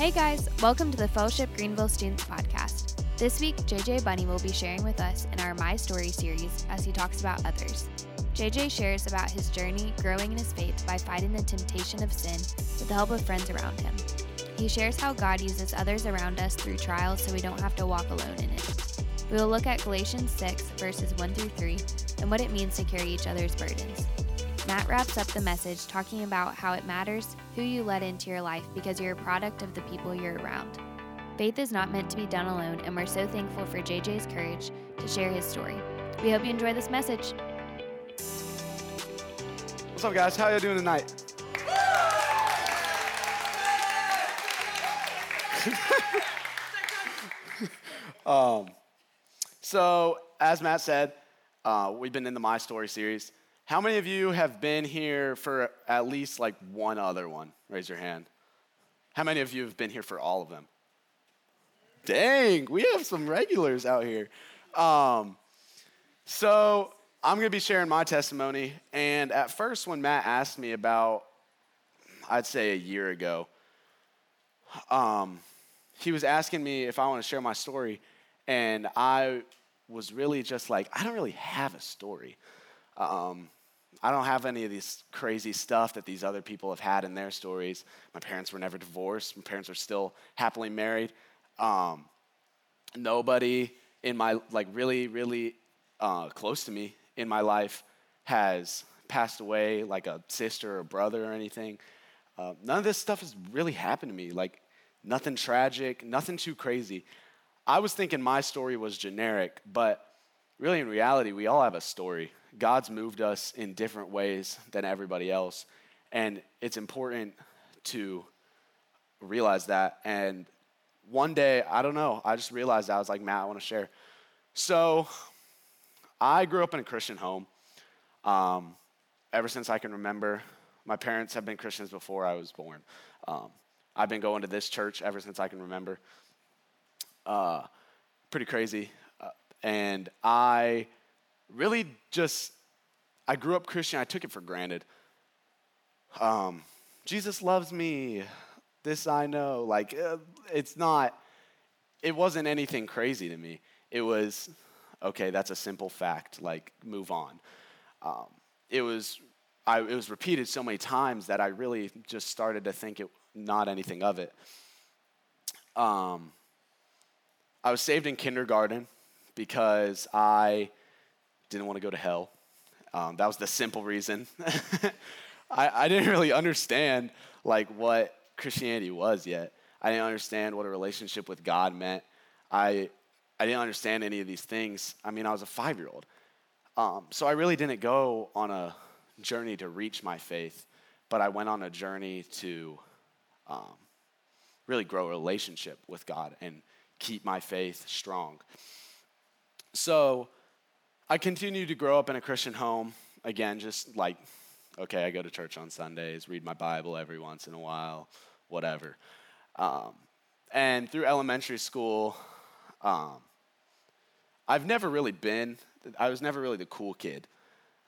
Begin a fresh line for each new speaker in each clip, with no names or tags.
Hey guys, welcome to the Fellowship Greenville Students Podcast. This week, JJ Bunney will be sharing with us in our My Story series as he talks about others. JJ shares about his journey growing in his faith by fighting the temptation of sin with the help of friends around him. He shares how God uses others around us through trials so we don't have to walk alone in it. We will look at Galatians 6, verses 1 through 3, and what it means to carry each other's burdens. Matt wraps up the message talking about how it matters who you let into your life because you're a product of the people you're around. Faith is not meant to be done alone, and we're so thankful for JJ's courage to share his story. We hope you enjoy this message.
What's up, guys? How are you doing tonight? um, so, as Matt said, uh, we've been in the My Story series. How many of you have been here for at least like one other one? Raise your hand. How many of you have been here for all of them? Dang, we have some regulars out here. Um, so I'm going to be sharing my testimony. And at first, when Matt asked me about, I'd say a year ago, um, he was asking me if I want to share my story. And I was really just like, I don't really have a story. Um, I don't have any of this crazy stuff that these other people have had in their stories. My parents were never divorced. My parents are still happily married. Um, nobody in my like really really uh, close to me in my life has passed away, like a sister or brother or anything. Uh, none of this stuff has really happened to me. Like nothing tragic, nothing too crazy. I was thinking my story was generic, but really in reality, we all have a story. God's moved us in different ways than everybody else. And it's important to realize that. And one day, I don't know, I just realized I was like, Matt, I want to share. So I grew up in a Christian home. Um, ever since I can remember, my parents have been Christians before I was born. Um, I've been going to this church ever since I can remember. Uh, pretty crazy. And I really just, I grew up Christian. I took it for granted. Um, Jesus loves me. This I know. Like, uh, it's not, it wasn't anything crazy to me. It was, okay, that's a simple fact. Like, move on. Um, it was, I, it was repeated so many times that I really just started to think it not anything of it. Um, I was saved in kindergarten because I didn't want to go to hell. Um, that was the simple reason. I, I didn't really understand like what Christianity was yet. I didn't understand what a relationship with God meant. I, I didn't understand any of these things. I mean, I was a five year old. Um, so I really didn't go on a journey to reach my faith, but I went on a journey to um, really grow a relationship with God and keep my faith strong. So I continued to grow up in a Christian home. Again, just like, okay, I go to church on Sundays, read my Bible every once in a while, whatever. Um, and through elementary school, um, I've never really been, I was never really the cool kid.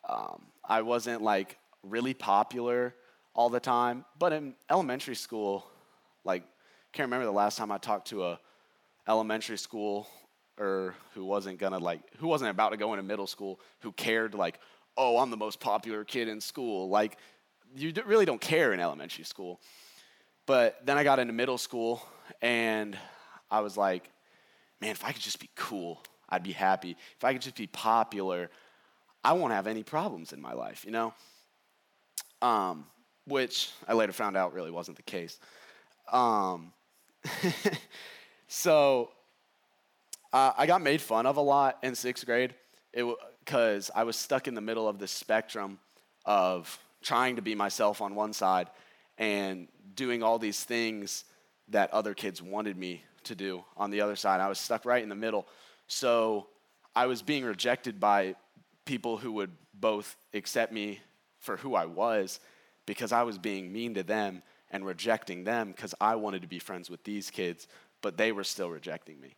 Um, I wasn't like really popular all the time, but in elementary school, like, can't remember the last time I talked to a elementary school or who wasn't gonna like who wasn't about to go into middle school who cared like oh i'm the most popular kid in school like you really don't care in elementary school. But then i got into middle school and i was like man if i could just be cool i'd be happy. If i could just be popular i won't have any problems in my life you know? Um, which i later found out really wasn't the case. Um, so uh, I got made fun of a lot in sixth grade because I was stuck in the middle of the spectrum of trying to be myself on one side and doing all these things that other kids wanted me to do on the other side. I was stuck right in the middle. So I was being rejected by people who would both accept me for who I was because I was being mean to them and rejecting them because I wanted to be friends with these kids, but they were still rejecting me.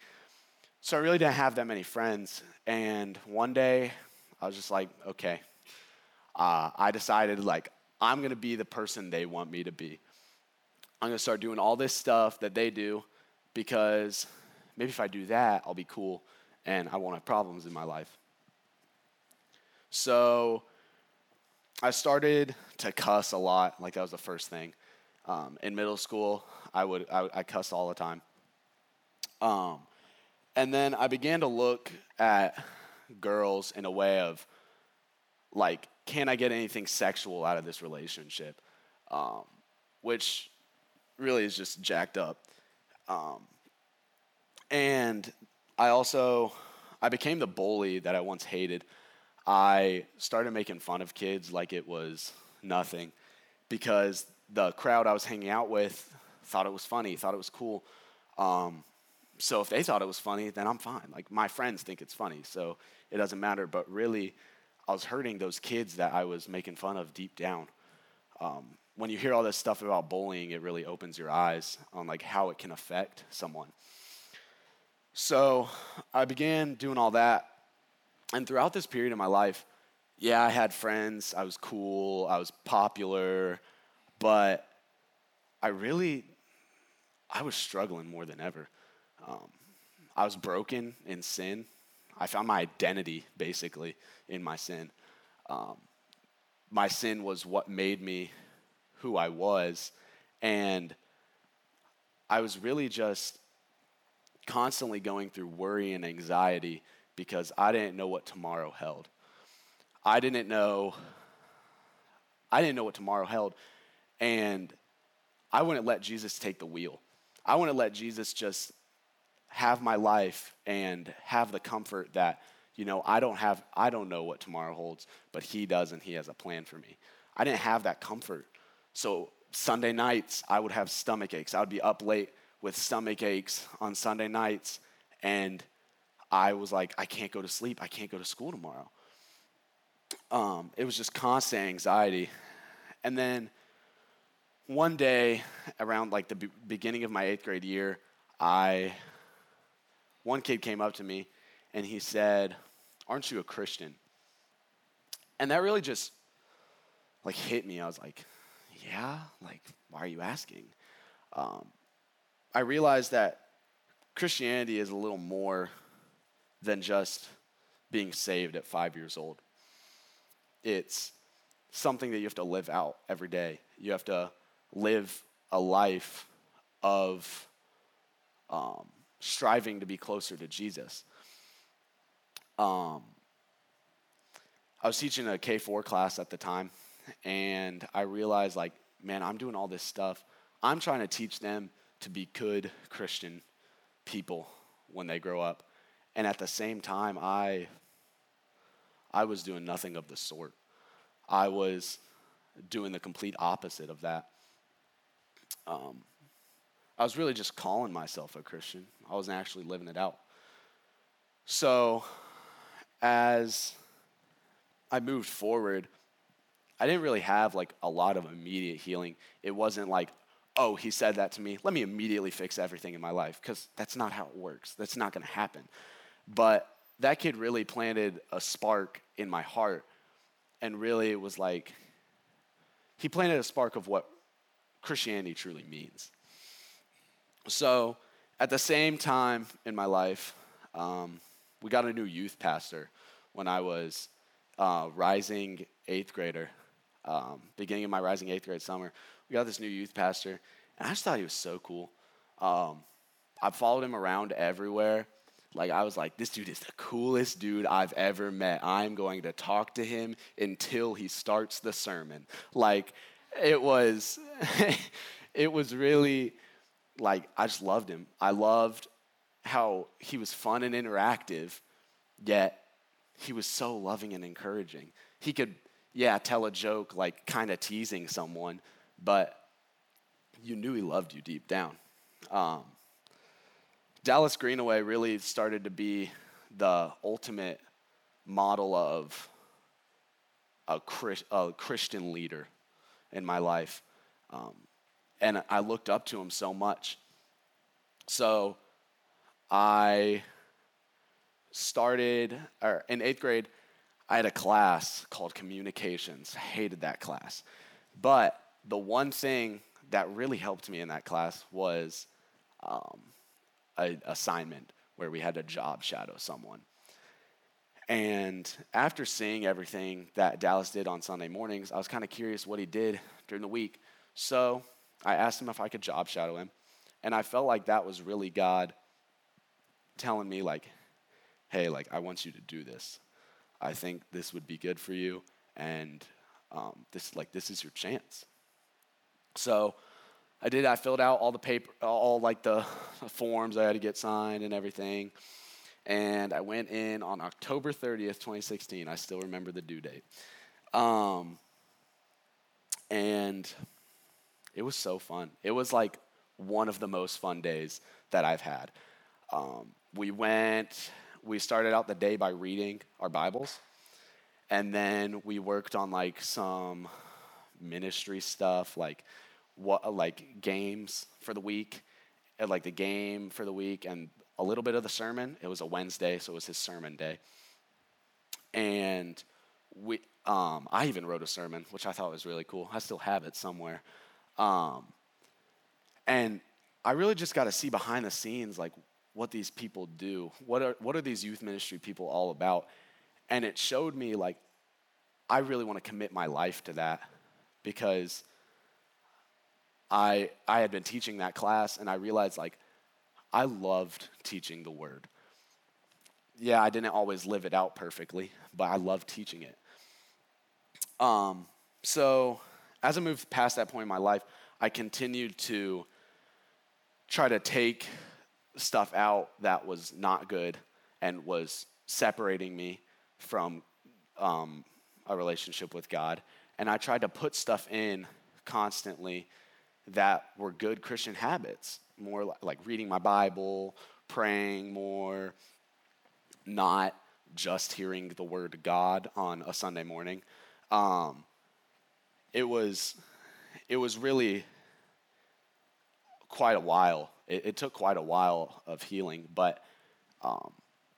So I really didn't have that many friends. And one day, I was just like, okay. Uh, I decided, like, I'm to be the person they want me to be. I'm to start doing all this stuff that they do because maybe if I do that, I'll be cool and I won't have problems in my life. So I started to cuss a lot. Like that was the first thing. Um, in middle school, I would I, I cussed all the time. Um, and then I began to look at girls in a way of like, can I get anything sexual out of this relationship? Um, which really is just jacked up. Um, and I also I became the bully that I once hated. I started making fun of kids like it was nothing because the crowd I was hanging out with thought it was funny, thought it was cool. Um, so if they thought it was funny, then I'm fine. Like my friends think it's funny, so it doesn't matter. But really, I was hurting those kids that I was making fun of deep down. Um, when you hear all this stuff about bullying, it really opens your eyes on like how it can affect someone. So I began doing all that, and throughout this period of my life, yeah, I had friends, I was cool, I was popular, but I really, I was struggling more than ever. Um, I was broken in sin. I found my identity basically in my sin. Um, my sin was what made me who I was, and I was really just constantly going through worry and anxiety because I didn't know what tomorrow held. I didn't know I didn't know what tomorrow held and I wouldn't let Jesus take the wheel. I wouldn't let Jesus just have my life and have the comfort that you know I don't have I don't know what tomorrow holds, but he does and he has a plan for me. I didn't have that comfort. So Sunday nights I would have stomach aches. I would be up late with stomach aches on Sunday nights and I was like I can't go to sleep. I can't go to school tomorrow. Um, it was just constant anxiety. And then one day around like the beginning of my eighth grade year, I one kid came up to me and he said, "Aren't you a Christian?" And that really just like hit me. I was like, "Yeah, like why are you asking?" Um, I realized that Christianity is a little more than just being saved at five years old. It's something that you have to live out every day. You have to live a life of um, striving to be closer to Jesus. Um, I was teaching a K 4 class at the time, and I realized, like, man, I'm doing all this stuff. I'm trying to teach them to be good Christian people when they grow up. And at the same time, I, I was doing nothing of the sort. I was doing the complete opposite of that. Um, I was really just calling myself a Christian. I wasn't actually living it out. So, as I moved forward, I didn't really have like a lot of immediate healing. It wasn't like, oh, he said that to me. Let me immediately fix everything in my life because that's not how it works. That's not going to happen. But that kid really planted a spark in my heart. And really, was like, he planted a spark of what Christianity truly means. So, at the same time in my life, um, we got a new youth pastor when I was uh, rising eighth grader, um, beginning of my rising eighth grade summer. We got this new youth pastor, and I just thought he was so cool. Um, I followed him around everywhere. Like, I was like, this dude is the coolest dude I've ever met. I'm going to talk to him until he starts the sermon. Like, it was, it was really like I just loved him. I loved how he was fun and interactive, yet he was so loving and encouraging. He could, yeah, tell a joke like kind of teasing someone, but you knew he loved you deep down. Um, Dallas Greenaway really started to be the ultimate model of a, Chris, a Christian leader in my life. Um, and I looked up to him so much. So I started, or in eighth grade, I had a class called communications. I hated that class. But the one thing that really helped me in that class was um, an assignment where we had to job shadow someone. And after seeing everything that Dallas did on Sunday mornings, I was kind of curious what he did during the week. So I asked him if I could job shadow him. And I felt like that was really God telling me, like, hey, like, I want you to do this. I think this would be good for you. And um, this, like, this is your chance. So I did. I filled out all the paper, all like the forms I had to get signed and everything. And I went in on October 30th, 2016. I still remember the due date. Um, and it was so fun. It was like one of the most fun days that I've had. Um, we went, we started out the day by reading our Bibles. And then we worked on like some ministry stuff, like what like games for the week, and like the game for the week, and a little bit of the sermon. It was a Wednesday, so it was his sermon day. And we, um, I even wrote a sermon, which I thought was really cool. I still have it somewhere. Um, and I really just got to see behind the scenes, like what these people do. What are what are these youth ministry people all about? And it showed me like I really want to commit my life to that because I I had been teaching that class and I realized like I loved teaching the word. Yeah, I didn't always live it out perfectly, but I loved teaching it. Um, so as I moved past that point in my life, I continued to try to take stuff out that was not good and was separating me from um, a relationship with God. And I tried to put stuff in constantly that were good Christian habits, more like reading my Bible, praying more, not just hearing the word God on a Sunday morning. Um, it was, it was really quite a while. It, it, took quite a while of healing, but um,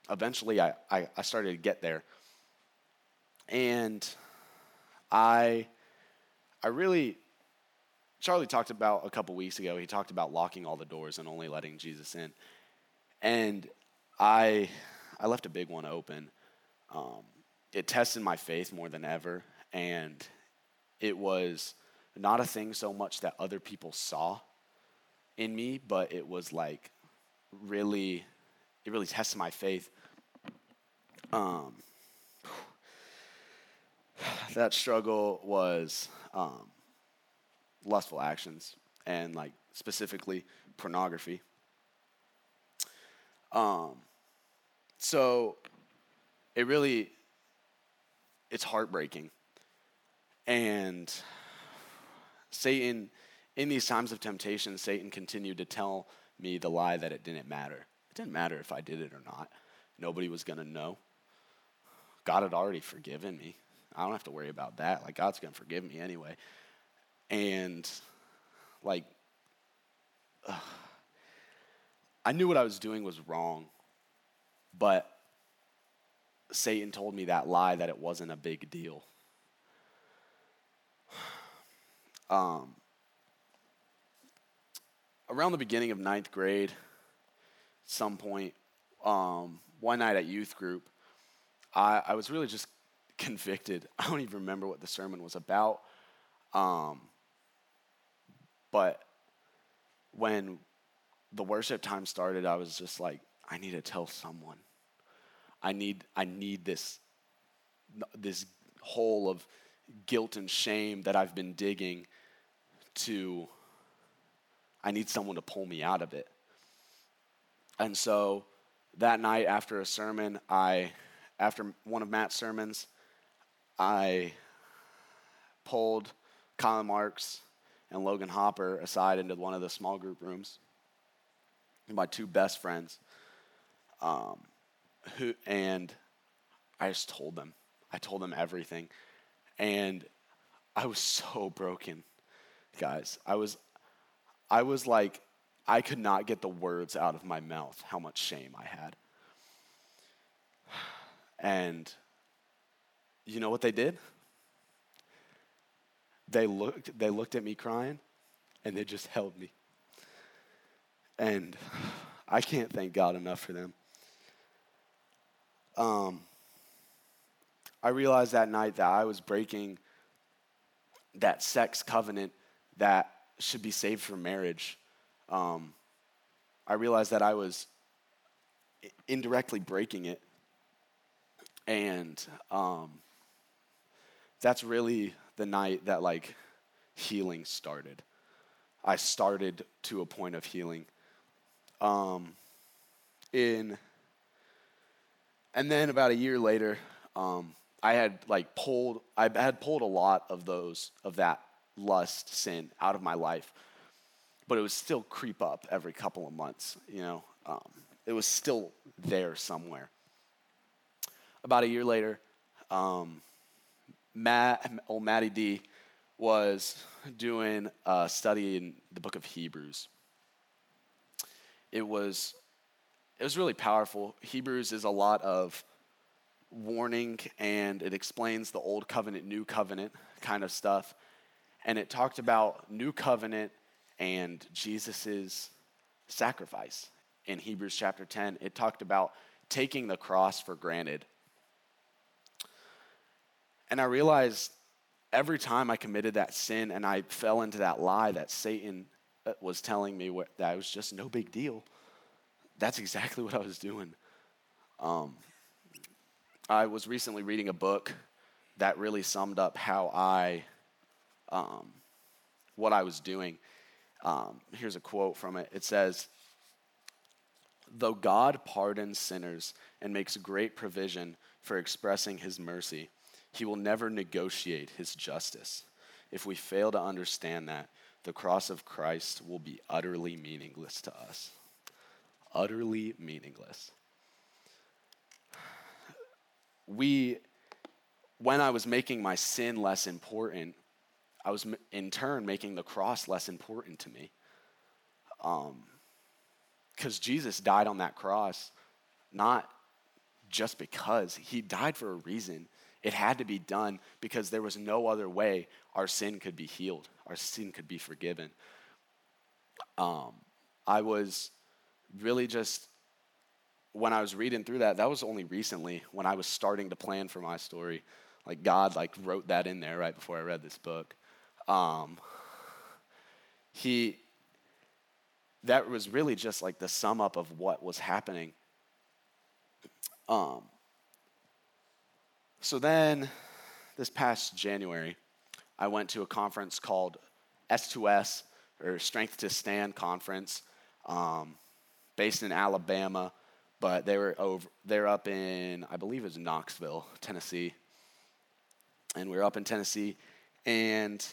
eventually I, I, I started to get there. And I, I really, Charlie talked about a couple weeks ago, he talked about locking all the doors and only letting Jesus in. And I, I left a big one open. Um, it tested my faith more than ever. And it was not a thing so much that other people saw in me, but it was like really, it really tested my faith. Um, that struggle was um, lustful actions and like specifically pornography. Um, so it really it's heartbreaking. And Satan, in these times of temptation, Satan continued to tell me the lie that it didn't matter. It didn't matter if I did it or not. Nobody was going to know. God had already forgiven me. I don't have to worry about that. Like, God's going to forgive me anyway. And, like, ugh, I knew what I was doing was wrong, but Satan told me that lie that it wasn't a big deal. Um, around the beginning of ninth grade, some point, um, one night at youth group, I, I was really just convicted. I don't even remember what the sermon was about. Um, but when the worship time started, I was just like, I need to tell someone. I need, I need this, this hole of guilt and shame that I've been digging to, I need someone to pull me out of it. And so that night after a sermon, I, after one of Matt's sermons, I pulled Colin Marks and Logan Hopper aside into one of the small group rooms. My two best friends. Um, who, and I just told them. I told them everything. And I was so broken, guys. I was, I was like, I could not get the words out of my mouth how much shame I had. And you know what they did? They looked, they looked at me crying and they just held me. And I can't thank God enough for them. Um, I realized that night that I was breaking that sex covenant that should be saved for marriage. Um, I realized that I was indirectly breaking it. And um, that's really the night that like healing started. I started to a point of healing. Um, in and then about a year later, um, I had like pulled I had pulled a lot of those of that lust sin out of my life, but it would still creep up every couple of months. You know, um, it was still there somewhere. About a year later, um, Matt, old Matty D, was doing a study in the book of Hebrews. It was, it was really powerful. Hebrews is a lot of warning and it explains the old covenant, new covenant kind of stuff. And it talked about new covenant and Jesus's sacrifice. In Hebrews chapter 10, it talked about taking the cross for granted. And I realized every time I committed that sin and I fell into that lie that Satan uh, was telling me that it was just no big deal, that's exactly what I was doing. Um, I was recently reading a book that really summed up how I, um, what I was doing. Um, here's a quote from it. It says, Though God pardons sinners and makes great provision for expressing his mercy, he will never negotiate his justice. If we fail to understand that, the cross of Christ will be utterly meaningless to us. Utterly meaningless. We, when I was making my sin less important, I was in turn making the cross less important to me. Because um, Jesus died on that cross, not just because, He died for a reason. It had to be done because there was no other way our sin could be healed, our sin could be forgiven. Um, I was really just, when I was reading through that, that was only recently when I was starting to plan for my story. Like God like wrote that in there right before I read this book. Um, he, that was really just like the sum up of what was happening. Um, so then, this past January, I went to a conference called S2S, or Strength to Stand Conference, um, based in Alabama, but they were over. They're up in, I believe it was Knoxville, Tennessee, and we were up in Tennessee, and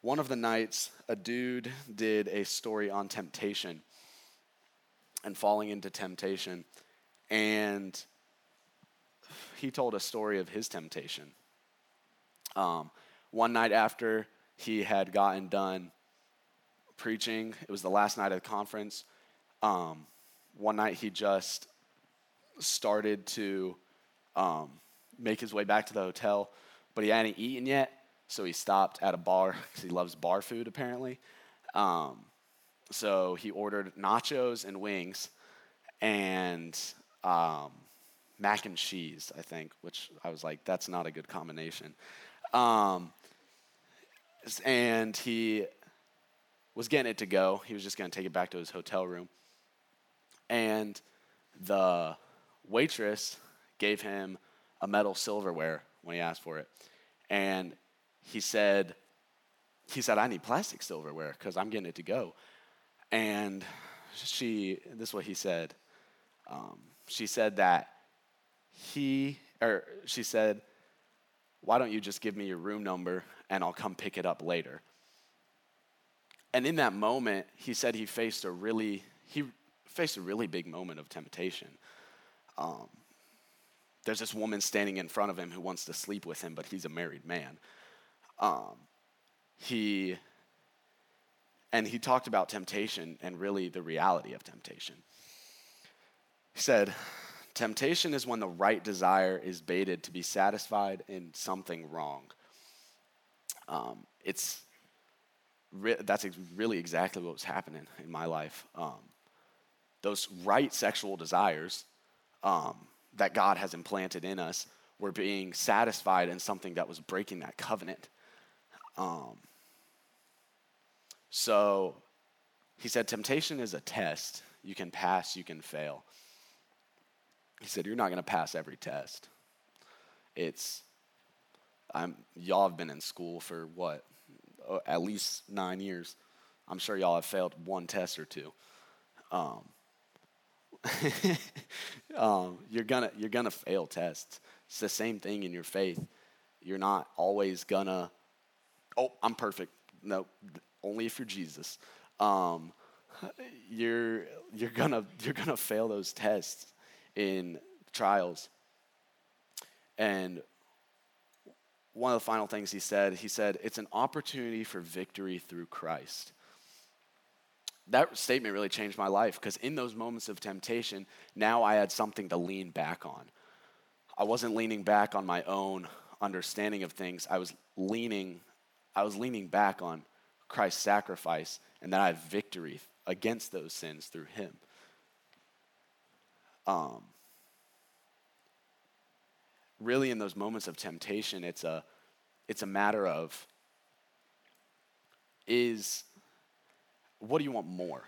one of the nights, a dude did a story on temptation and falling into temptation, and he told a story of his temptation. Um, one night after he had gotten done preaching, it was the last night of the conference. Um, one night he just started to um, make his way back to the hotel, but he hadn't eaten yet, so he stopped at a bar because he loves bar food apparently. Um, so he ordered nachos and wings, and um, mac and cheese, I think, which I was like, that's not a good combination. Um, and he was getting it to go. He was just going to take it back to his hotel room. And the waitress gave him a metal silverware when he asked for it. And he said, he said, I need plastic silverware because I'm getting it to go. And she, this is what he said. Um, she said that he, or she said, Why don't you just give me your room number and I'll come pick it up later? And in that moment, he said he faced a really, he faced a really big moment of temptation. Um, there's this woman standing in front of him who wants to sleep with him, but he's a married man. Um, he, and he talked about temptation and really the reality of temptation. He said, Temptation is when the right desire is baited to be satisfied in something wrong. Um, it's re- that's ex- really exactly what was happening in my life. Um, those right sexual desires um, that God has implanted in us were being satisfied in something that was breaking that covenant. Um, so he said, Temptation is a test. You can pass, you can fail. He said, You're not going to pass every test. It's, I'm, y'all have been in school for what? Uh, at least nine years. I'm sure y'all have failed one test or two. Um, um, you're gonna you're gonna fail tests. It's the same thing in your faith. You're not always gonna. Oh, I'm perfect. No, only if you're Jesus. Um, you're you're gonna you're gonna fail those tests in trials. And one of the final things he said, he said, it's an opportunity for victory through Christ. That statement really changed my life because in those moments of temptation, now I had something to lean back on. I wasn't leaning back on my own understanding of things. I was leaning, I was leaning back on Christ's sacrifice and that I have victory against those sins through him. Um, really in those moments of temptation, it's a, it's a matter of is what do you want more?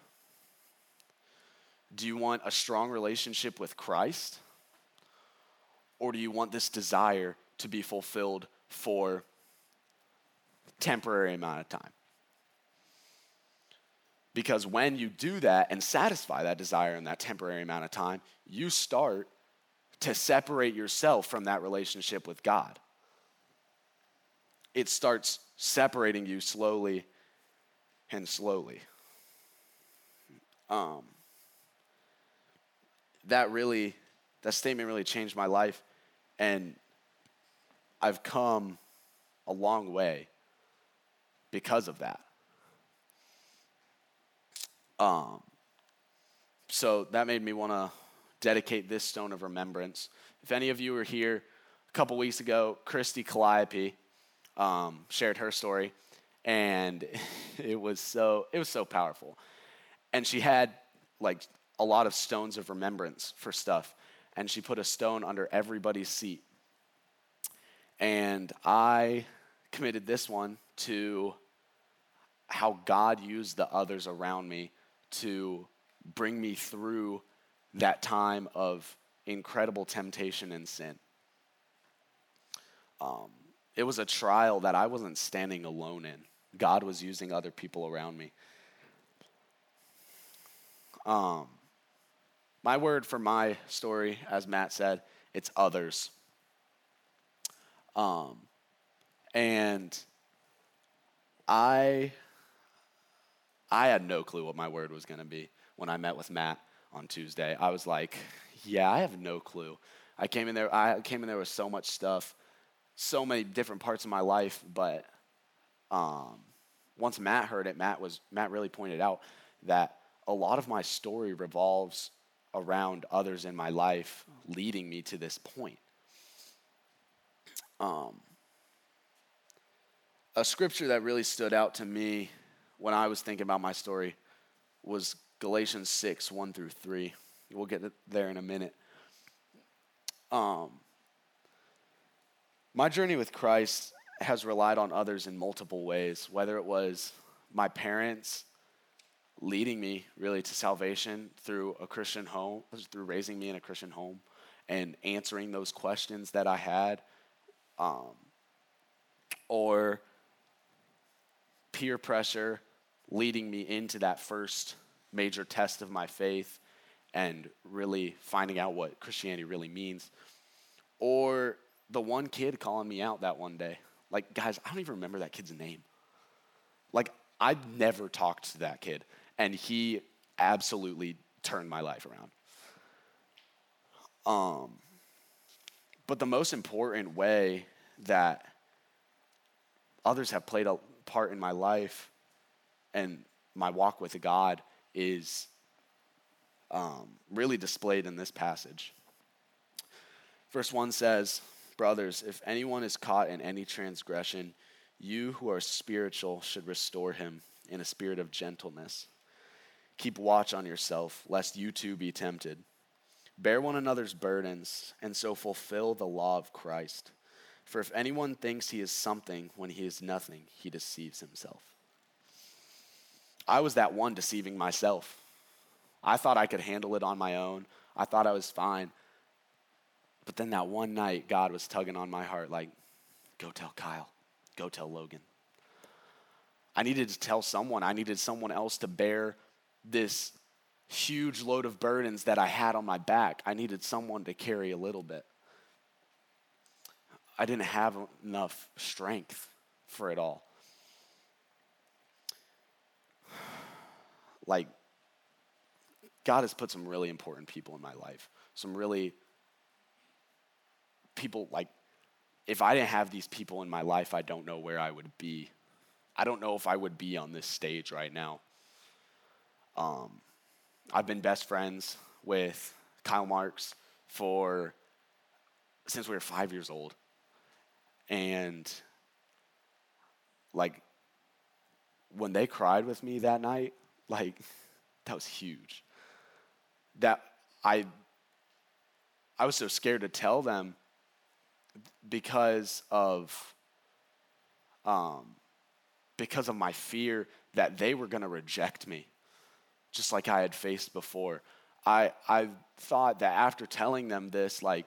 Do you want a strong relationship with Christ? Or do you want this desire to be fulfilled for temporary amount of time? Because when you do that and satisfy that desire in that temporary amount of time, you start to separate yourself from that relationship with God. It starts separating you slowly and slowly. Um, that really, that statement really changed my life. And I've come a long way because of that. Um, so that made me want to dedicate this stone of remembrance. If any of you were here a couple weeks ago, Christy Calliope um, shared her story, and it was so it was so powerful. And she had like a lot of stones of remembrance for stuff, and she put a stone under everybody's seat. And I committed this one to how God used the others around me to bring me through that time of incredible temptation and sin. Um, it was a trial that I wasn't standing alone in. God was using other people around me. Um, my word for my story, as Matt said, it's others. Um, and I, I had no clue what my word was going to be when I met with Matt on Tuesday. I was like, yeah, I have no clue. I came in there, I came in there with so much stuff, so many different parts of my life, but um, once Matt heard it, Matt was Matt really pointed out that a lot of my story revolves around others in my life leading me to this point. Um, a scripture that really stood out to me when I was thinking about my story was Galatians 6, 1 through 3. We'll get there in a minute. Um, my journey with Christ has relied on others in multiple ways, whether it was my parents leading me really to salvation through a Christian home, through raising me in a Christian home and answering those questions that I had, um, or peer pressure leading me into that first major test of my faith and really finding out what Christianity really means. Or the one kid calling me out that one day. Like, guys, I don't even remember that kid's name. Like, I'd never talked to that kid, and he absolutely turned my life around. Um, but the most important way that others have played a part in my life and my walk with God is um, really displayed in this passage. Verse 1 says, Brothers, if anyone is caught in any transgression, you who are spiritual should restore him in a spirit of gentleness. Keep watch on yourself, lest you too be tempted. Bear one another's burdens, and so fulfill the law of Christ. For if anyone thinks he is something when he is nothing, he deceives himself. I was that one deceiving myself. I thought I could handle it on my own. I thought I was fine. But then that one night, God was tugging on my heart, like, go tell Kyle, go tell Logan. I needed to tell someone, I needed someone else to bear this huge load of burdens that I had on my back. I needed someone to carry a little bit. I didn't have enough strength for it all. Like, God has put some really important people in my life. Some really people, like, if I didn't have these people in my life, I don't know where I would be. I don't know if I would be on this stage right now. Um, I've been best friends with Kyle Marks for since we were five years old. And like when they cried with me that night, like that was huge. That I I was so scared to tell them because of um because of my fear that they were going to reject me just like I had faced before. I, I thought that after telling them this, like,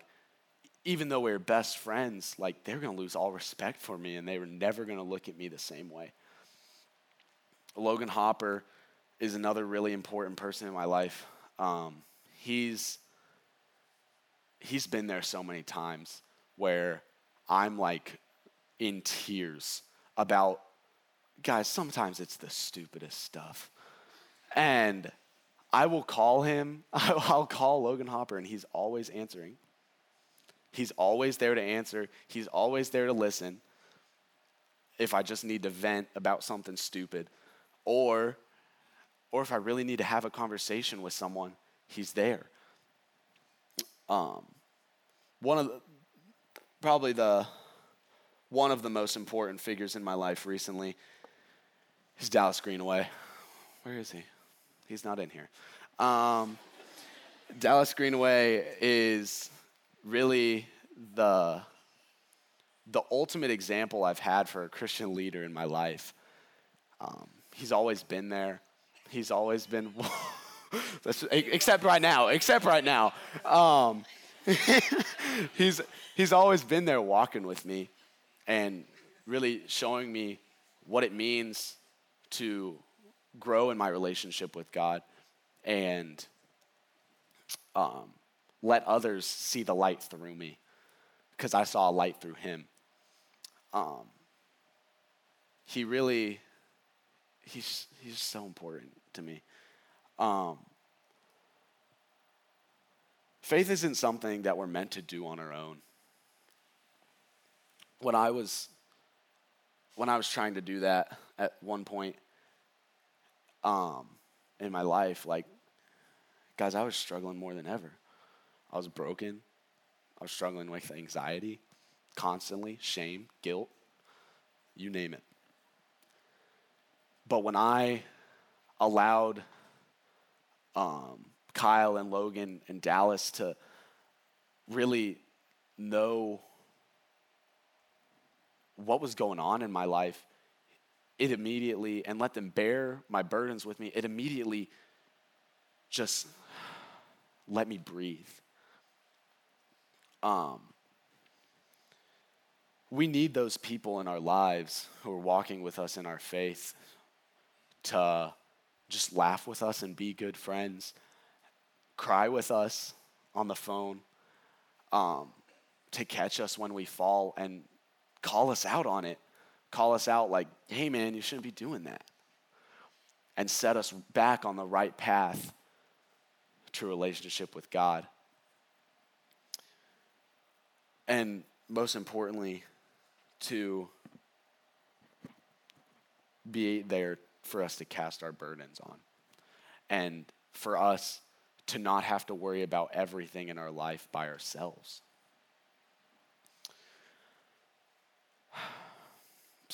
even though we were best friends, like, they were going to lose all respect for me and they were never going to look at me the same way. Logan Hopper is another really important person in my life. Um, he's, he's been there so many times where I'm like in tears about, guys, sometimes it's the stupidest stuff. And I will call him, I'll call Logan Hopper, and he's always answering. He's always there to answer, he's always there to listen if I just need to vent about something stupid. Or, or if I really need to have a conversation with someone, he's there. Um, one of the, probably the one of the most important figures in my life recently is Dallas Greenaway. Where is he? He's not in here. Um, Dallas Greenaway is really the the ultimate example I've had for a Christian leader in my life. Um, he's always been there. He's always been, except right now. Except right now. Um, he's he's always been there, walking with me, and really showing me what it means to grow in my relationship with God and um, let others see the light through me because I saw a light through him. Um, he really, he's, he's so important to me. Um, faith isn't something that we're meant to do on our own. When I was, when I was trying to do that at one point, um, in my life, like, guys, I was struggling more than ever. I was broken. I was struggling with anxiety constantly, shame, guilt, you name it. But when I allowed um, Kyle and Logan and Dallas to really know what was going on in my life it immediately, and let them bear my burdens with me, it immediately just let me breathe. Um, we need those people in our lives who are walking with us in our faith to just laugh with us and be good friends, cry with us on the phone, um, to catch us when we fall and call us out on it call us out like, hey, man, you shouldn't be doing that. And set us back on the right path to a relationship with God. And most importantly, to be there for us to cast our burdens on. And for us to not have to worry about everything in our life by ourselves.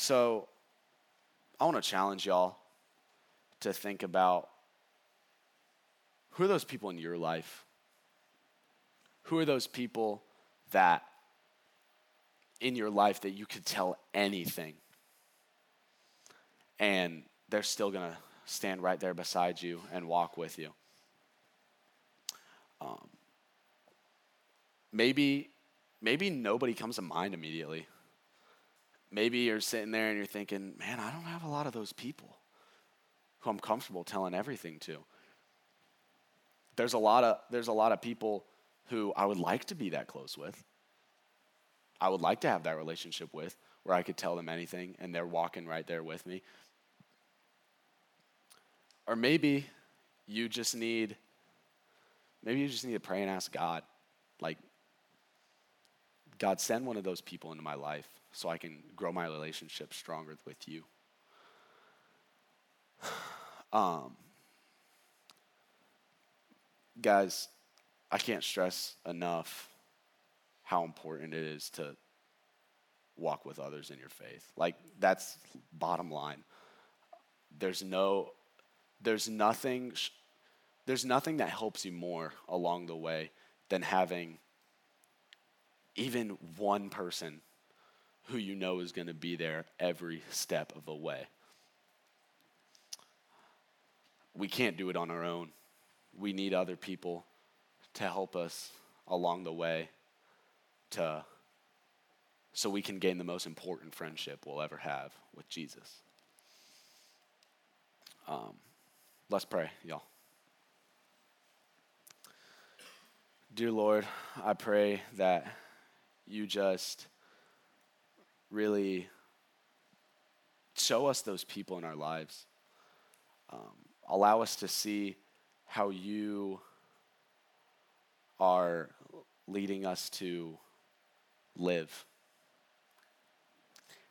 So I want to challenge y'all to think about who are those people in your life? Who are those people that in your life that you could tell anything and they're still going to stand right there beside you and walk with you? Um, maybe, maybe nobody comes to mind immediately. Maybe you're sitting there and you're thinking, man, I don't have a lot of those people who I'm comfortable telling everything to. There's a lot of there's a lot of people who I would like to be that close with. I would like to have that relationship with where I could tell them anything and they're walking right there with me. Or maybe you just need maybe you just need to pray and ask God like God send one of those people into my life so I can grow my relationship stronger with you. Um, guys, I can't stress enough how important it is to walk with others in your faith. Like that's bottom line. There's no there's nothing there's nothing that helps you more along the way than having even one person who you know is going to be there every step of the way. We can't do it on our own. We need other people to help us along the way to so we can gain the most important friendship we'll ever have with Jesus. Um, let's pray, y'all. Dear Lord, I pray that you just really show us those people in our lives. Um, allow us to see how you are leading us to live.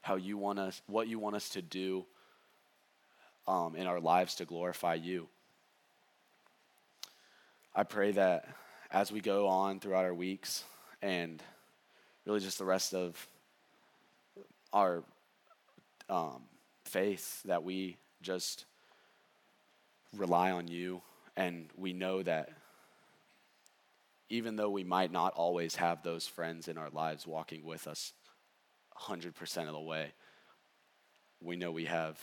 How you want us, what you want us to do um, in our lives to glorify you. I pray that as we go on throughout our weeks and really just the rest of our um, faith, that we just rely on you and we know that even though we might not always have those friends in our lives walking with us 100% of the way, we know we have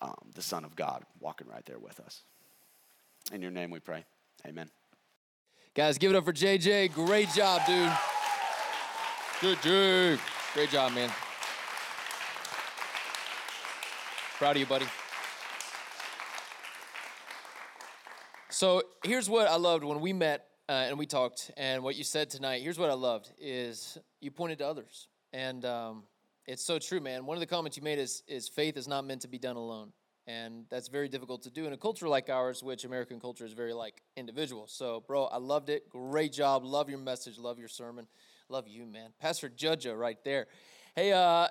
um, the Son of God walking right there with us. In your name we pray. Amen.
Guys, give it up for JJ. Great job, dude. Good dude. Great job, man. Proud of you, buddy. So here's what I loved when we met uh, and we talked, and what you said tonight. Here's what I loved is you pointed to others, and um, it's so true, man. One of the comments you made is is faith is not meant to be done alone, and that's very difficult to do in a culture like ours, which American culture is very like individual. So, bro, I loved it. Great job. Love your message. Love your sermon. Love you, man. Pastor Judja, right there. Hey, uh,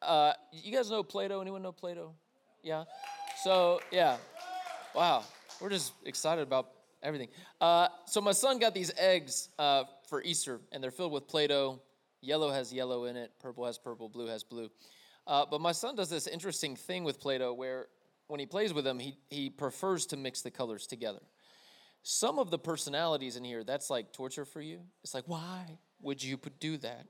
uh, you guys know Play-Doh? Anyone know Play-Doh? Yeah. So yeah. Wow. We're just excited about everything. Uh, so my son got these eggs uh, for Easter, and they're filled with Play-Doh. Yellow has yellow in it. Purple has purple. Blue has blue. Uh, but my son does this interesting thing with Play-Doh where when he plays with them, he, he prefers to mix the colors together. Some of the personalities in here, that's like torture for you. It's like, why would you do that?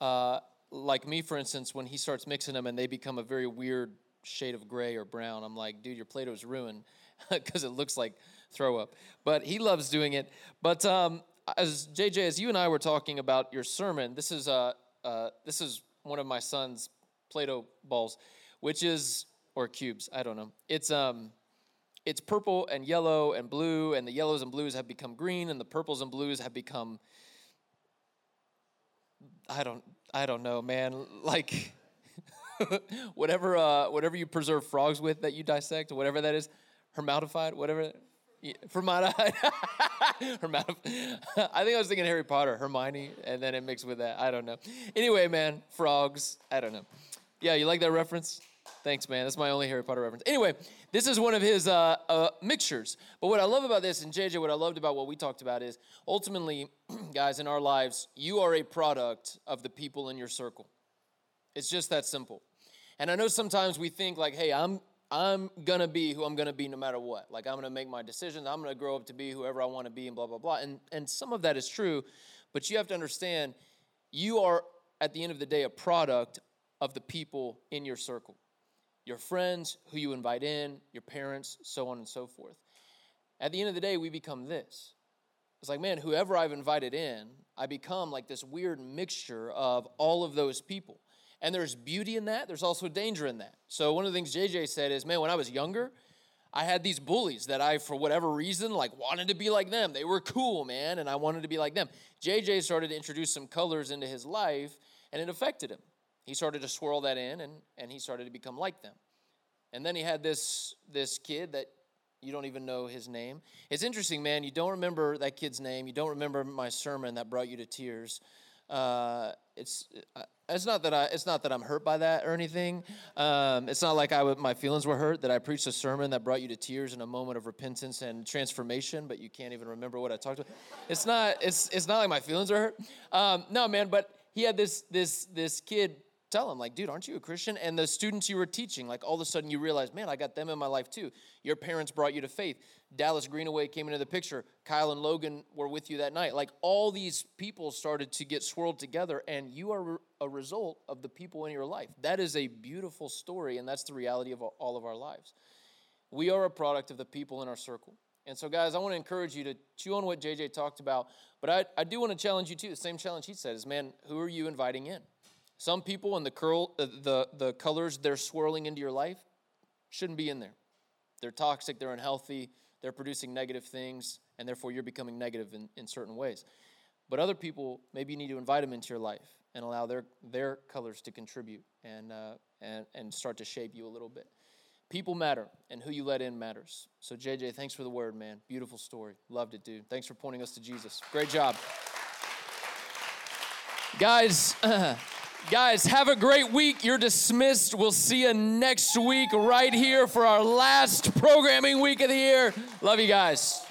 Uh, like me, for instance, when he starts mixing them and they become a very weird shade of gray or brown, I'm like, dude, your Play-Doh's ruined because it looks like throw up. But he loves doing it. But um, as JJ, as you and I were talking about your sermon, this is uh, uh, this is one of my son's Play-Doh balls, which is or cubes. I don't know. It's um, it's purple and yellow and blue, and the yellows and blues have become green, and the purples and blues have become. I don't. I don't know, man. Like. whatever, uh, whatever you preserve frogs with that you dissect, whatever that is, hermatified, whatever. Yeah, formaldehyde. I think I was thinking Harry Potter, Hermione, and then it mixed with that. I don't know. Anyway, man, frogs. I don't know. Yeah, you like that reference? Thanks, man. That's my only Harry Potter reference. Anyway, this is one of his uh, uh, mixtures. But what I love about this, and JJ, what I loved about what we talked about is ultimately, guys, in our lives, you are a product of the people in your circle. It's just that simple. And I know sometimes we think like, hey, I'm I'm gonna be who I'm gonna be no matter what. Like I'm gonna make my decisions. I'm gonna grow up to be whoever I want to be, and blah blah blah. And and some of that is true, but you have to understand, you are at the end of the day a product of the people in your circle, your friends, who you invite in, your parents, so on and so forth. At the end of the day, we become this. It's like, man, whoever I've invited in, I become like this weird mixture of all of those people. And there's beauty in that, there's also danger in that. So, one of the things JJ said is, man, when I was younger, I had these bullies that I, for whatever reason, like wanted to be like them. They were cool, man, and I wanted to be like them. JJ started to introduce some colors into his life, and it affected him. He started to swirl that in, and, and he started to become like them. And then he had this, this kid that you don't even know his name. It's interesting, man. You don't remember that kid's name. You don't remember my sermon that brought you to tears. Uh, it's uh, it's not that I it's not that I'm hurt by that or anything. Um, it's not like I my feelings were hurt that I preached a sermon that brought you to tears in a moment of repentance and transformation, but you can't even remember what I talked about. It's not it's it's not like my feelings are hurt. Um, no, man. But he had this this this kid tell him like dude aren't you a christian? And the students you were teaching like all of a sudden you realize man i got them in my life too. Your parents brought you to faith. Dallas greenaway came into the picture. Kyle and logan were with you that night. Like all these people started to get swirled together and you are a result of the people in your life. That is a beautiful story and that's the reality of all of our lives. We are a product of the people in our circle. And so guys i want to encourage you to chew on what jj talked about but i, I do want to challenge you too. The same challenge he said is man who are you inviting in some people and the curl, uh, the the colors they're swirling into your life shouldn't be in there. They're toxic. They're unhealthy. They're producing negative things, and therefore you're becoming negative in, in certain ways. But other people, maybe you need to invite them into your life and allow their their colors to contribute and uh, and and start to shape you a little bit. People matter, and who you let in matters. So JJ, thanks for the word, man. Beautiful story. Loved it, dude. Thanks for pointing us to Jesus. Great job, guys. Guys, have a great week. You're dismissed. We'll see you next week right here for our last programming week of the year. Love you guys.